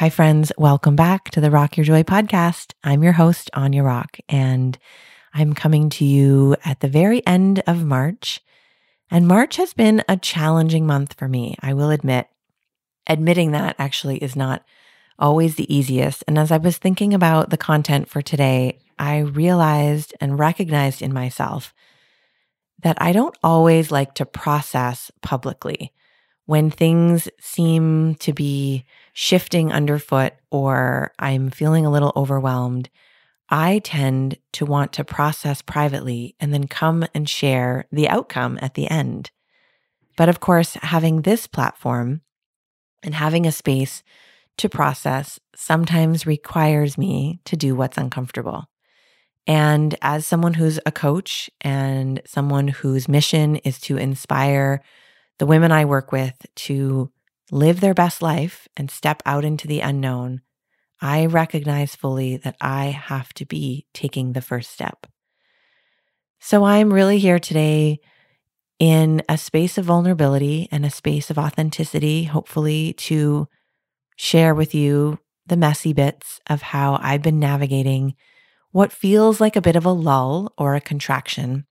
Hi, friends. Welcome back to the Rock Your Joy podcast. I'm your host, Aine Rock, and I'm coming to you at the very end of March. And March has been a challenging month for me, I will admit. Admitting that actually is not always the easiest. And as I was thinking about the content for today, I realized and recognized in myself that I don't always like to process publicly when things seem to be shifting underfoot or I'm feeling a little overwhelmed, I tend to want to process privately and then come and share the outcome at the end. But of course, having this platform and having a space to process sometimes requires me to do what's uncomfortable. And as someone who's a coach and someone whose mission is to inspire the women I work with to live their best life and step out into the unknown, I recognize fully that I have to be taking the first step. So I'm really here today in a space of vulnerability and a space of authenticity, hopefully to share with you the messy bits of how I've been navigating what feels like a bit of a lull or a contraction,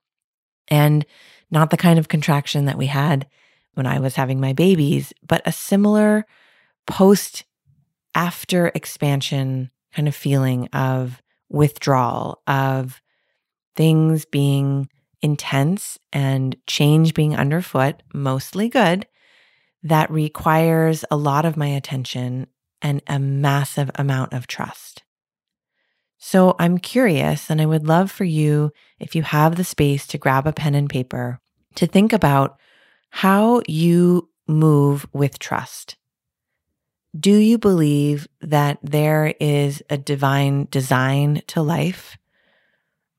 and not the kind of contraction that we had when I was having my babies, but a similar post after expansion kind of feeling of withdrawal, of things being intense and change being underfoot, mostly good, that requires a lot of my attention and a massive amount of trust. So I'm curious, and I would love for you, if you have the space to grab a pen and paper, to think about how you move with trust. Do you believe that there is a divine design to life?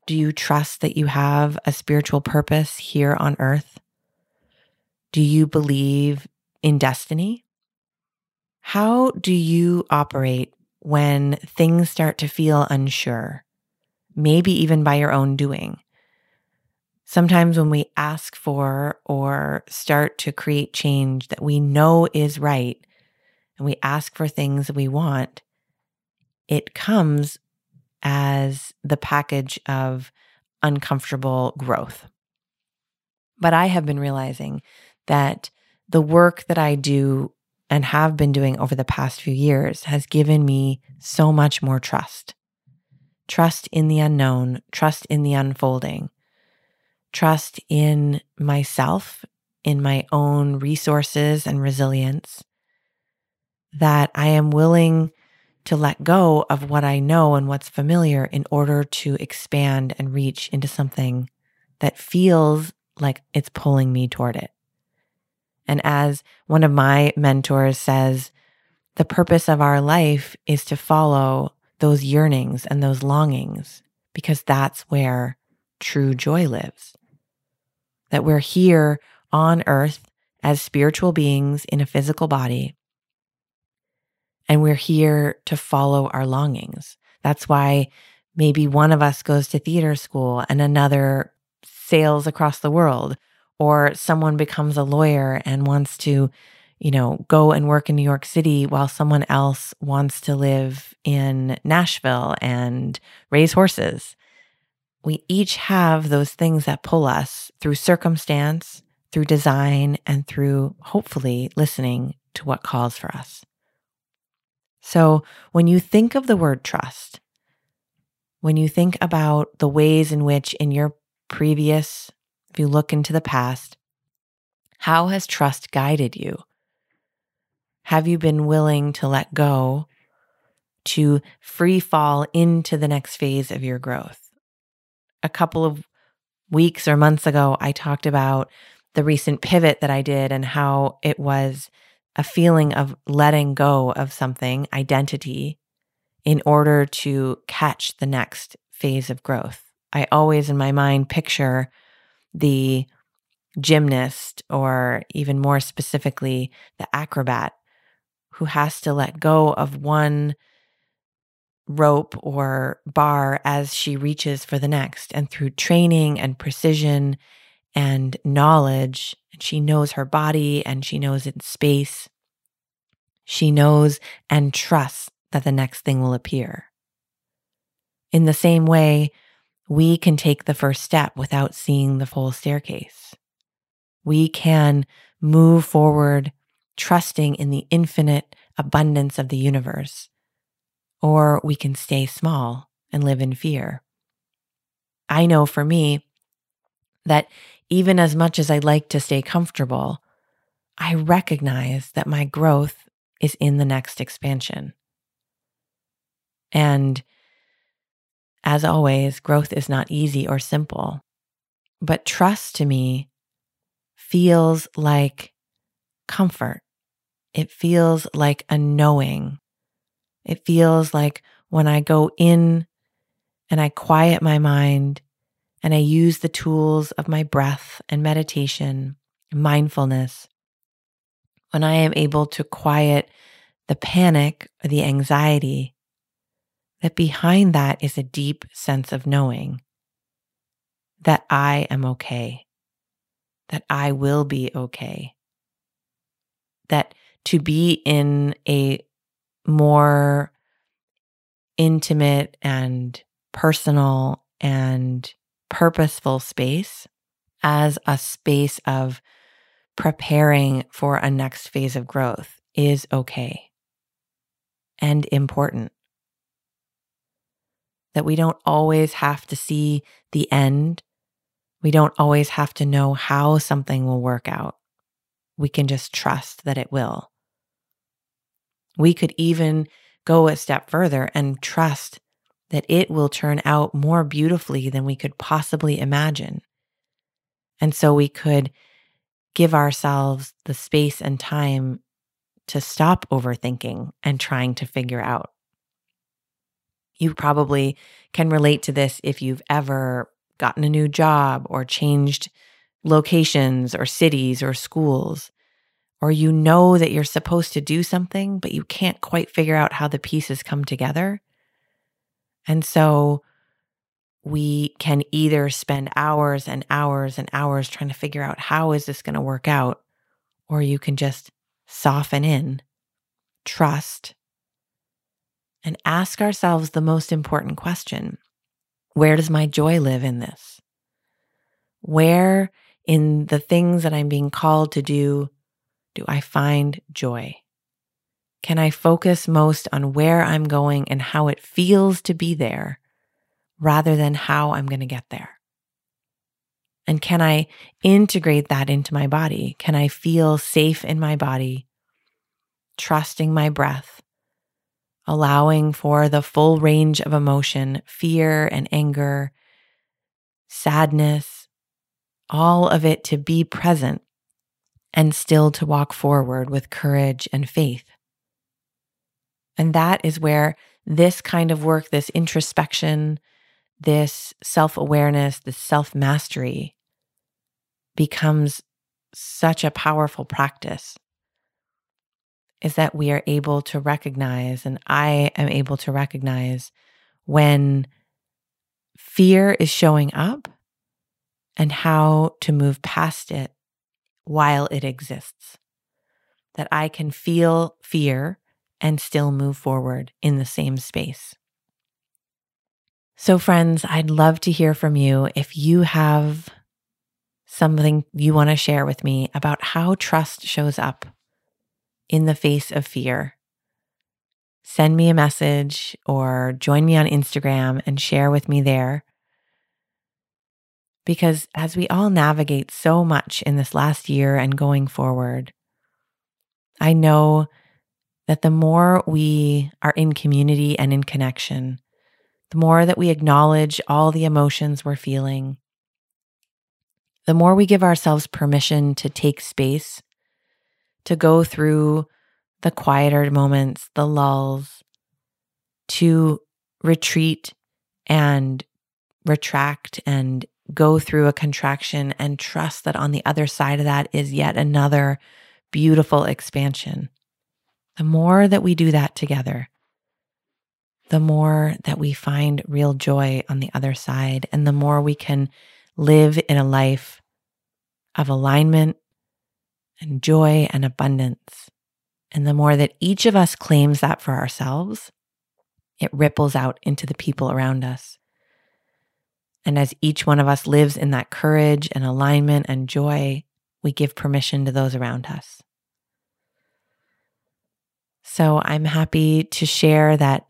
Do you trust that you have a spiritual purpose here on earth? Do you believe in destiny? How do you operate when things start to feel unsure, maybe even by your own doing? Sometimes when we ask for or start to create change that we know is right, and we ask for things we want, it comes as the package of uncomfortable growth. But I have been realizing that the work that I do and have been doing over the past few years has given me so much more trust. Trust in the unknown, trust in the unfolding trust in myself, in my own resources and resilience, that I am willing to let go of what I know and what's familiar in order to expand and reach into something that feels like it's pulling me toward it. And as one of my mentors says, the purpose of our life is to follow those yearnings and those longings because that's where true joy lives that we're here on earth as spiritual beings in a physical body. And we're here to follow our longings. That's why maybe one of us goes to theater school and another sails across the world, or someone becomes a lawyer and wants to, you know, go and work in New York City while someone else wants to live in Nashville and raise horses we each have those things that pull us through circumstance, through design, and through hopefully listening to what calls for us. So when you think of the word trust, when you think about the ways in which in your previous, if you look into the past, how has trust guided you? Have you been willing to let go to free fall into the next phase of your growth? A couple of weeks or months ago, I talked about the recent pivot that I did and how it was a feeling of letting go of something, identity, in order to catch the next phase of growth. I always, in my mind, picture the gymnast, or even more specifically, the acrobat who has to let go of one rope or bar as she reaches for the next. And through training and precision and knowledge, and she knows her body and she knows its space. She knows and trusts that the next thing will appear. In the same way, we can take the first step without seeing the full staircase. We can move forward trusting in the infinite abundance of the universe, or we can stay small and live in fear. I know for me that even as much as I like to stay comfortable, I recognize that my growth is in the next expansion. And as always, growth is not easy or simple, but trust to me feels like comfort. It feels like a knowing. It feels like when I go in and I quiet my mind and I use the tools of my breath and meditation, mindfulness, when I am able to quiet the panic or the anxiety, that behind that is a deep sense of knowing that I am okay, that I will be okay, that to be in a more intimate and personal and purposeful space as a space of preparing for a next phase of growth is okay and important. That we don't always have to see the end. We don't always have to know how something will work out. We can just trust that it will. We could even go a step further and trust that it will turn out more beautifully than we could possibly imagine. And so we could give ourselves the space and time to stop overthinking and trying to figure out. You probably can relate to this if you've ever gotten a new job or changed locations or cities or schools, or you know that you're supposed to do something, but you can't quite figure out how the pieces come together. And so we can either spend hours and hours and hours trying to figure out how is this going to work out, or you can just soften in, trust, and ask ourselves the most important question Where does my joy live in this? Where in the things that I'm being called to do do I find joy? Can I focus most on where I'm going and how it feels to be there rather than how I'm going to get there? And can I integrate that into my body? Can I feel safe in my body, trusting my breath, allowing for the full range of emotion, fear and anger, sadness, all of it to be present and still to walk forward with courage and faith? And that is where this kind of work, this introspection, this self awareness, this self mastery becomes such a powerful practice is that we are able to recognize, and I am able to recognize when fear is showing up and how to move past it while it exists. That I can feel fear and still move forward in the same space. So, friends, I'd love to hear from you if you have something you want to share with me about how trust shows up in the face of fear. Send me a message or join me on Instagram and share with me there. Because as we all navigate so much in this last year and going forward, I know that the more we are in community and in connection, the more that we acknowledge all the emotions we're feeling, the more we give ourselves permission to take space, to go through the quieter moments, the lulls, to retreat and retract and go through a contraction and trust that on the other side of that is yet another beautiful expansion. The more that we do that together, the more that we find real joy on the other side, and the more we can live in a life of alignment and joy and abundance. And the more that each of us claims that for ourselves, it ripples out into the people around us. And as each one of us lives in that courage and alignment and joy, we give permission to those around us. So I'm happy to share that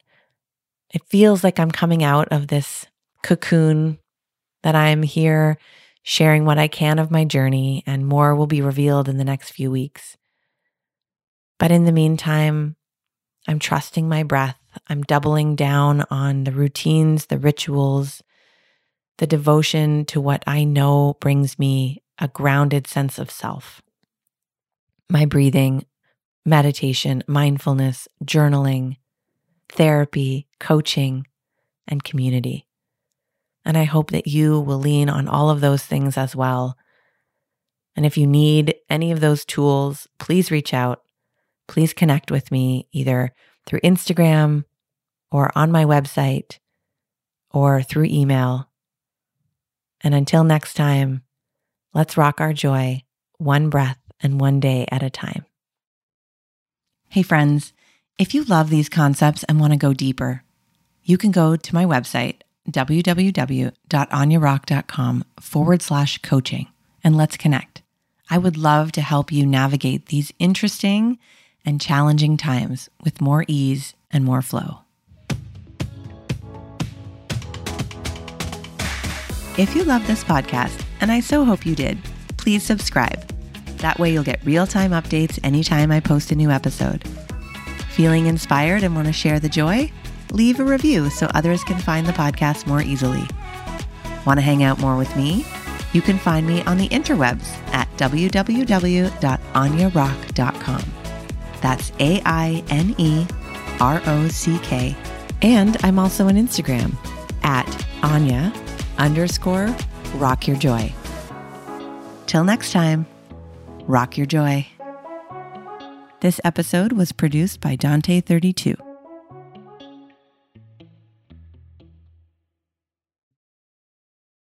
it feels like I'm coming out of this cocoon, that I'm here sharing what I can of my journey, and more will be revealed in the next few weeks. But in the meantime, I'm trusting my breath. I'm doubling down on the routines, the rituals, the devotion to what I know brings me a grounded sense of self. My breathing, meditation, mindfulness, journaling, therapy, coaching, and community. And I hope that you will lean on all of those things as well. And if you need any of those tools, please reach out. Please connect with me either through Instagram or on my website or through email. And until next time, let's rock our joy one breath and one day at a time. Hey, friends, if you love these concepts and want to go deeper, you can go to my website, www.ainerock.com forward slash coaching, and let's connect. I would love to help you navigate these interesting and challenging times with more ease and more flow. If you love this podcast, and I so hope you did, please subscribe. That way you'll get real time updates anytime I post a new episode. Feeling inspired and want to share the joy? Leave a review so others can find the podcast more easily. Want to hang out more with me? You can find me on the interwebs at www.ainerock.com. That's A I N E R O C K. And I'm also on Instagram at Aine underscore rock your joy. Till next time, rock your joy. This episode was produced by Dante32.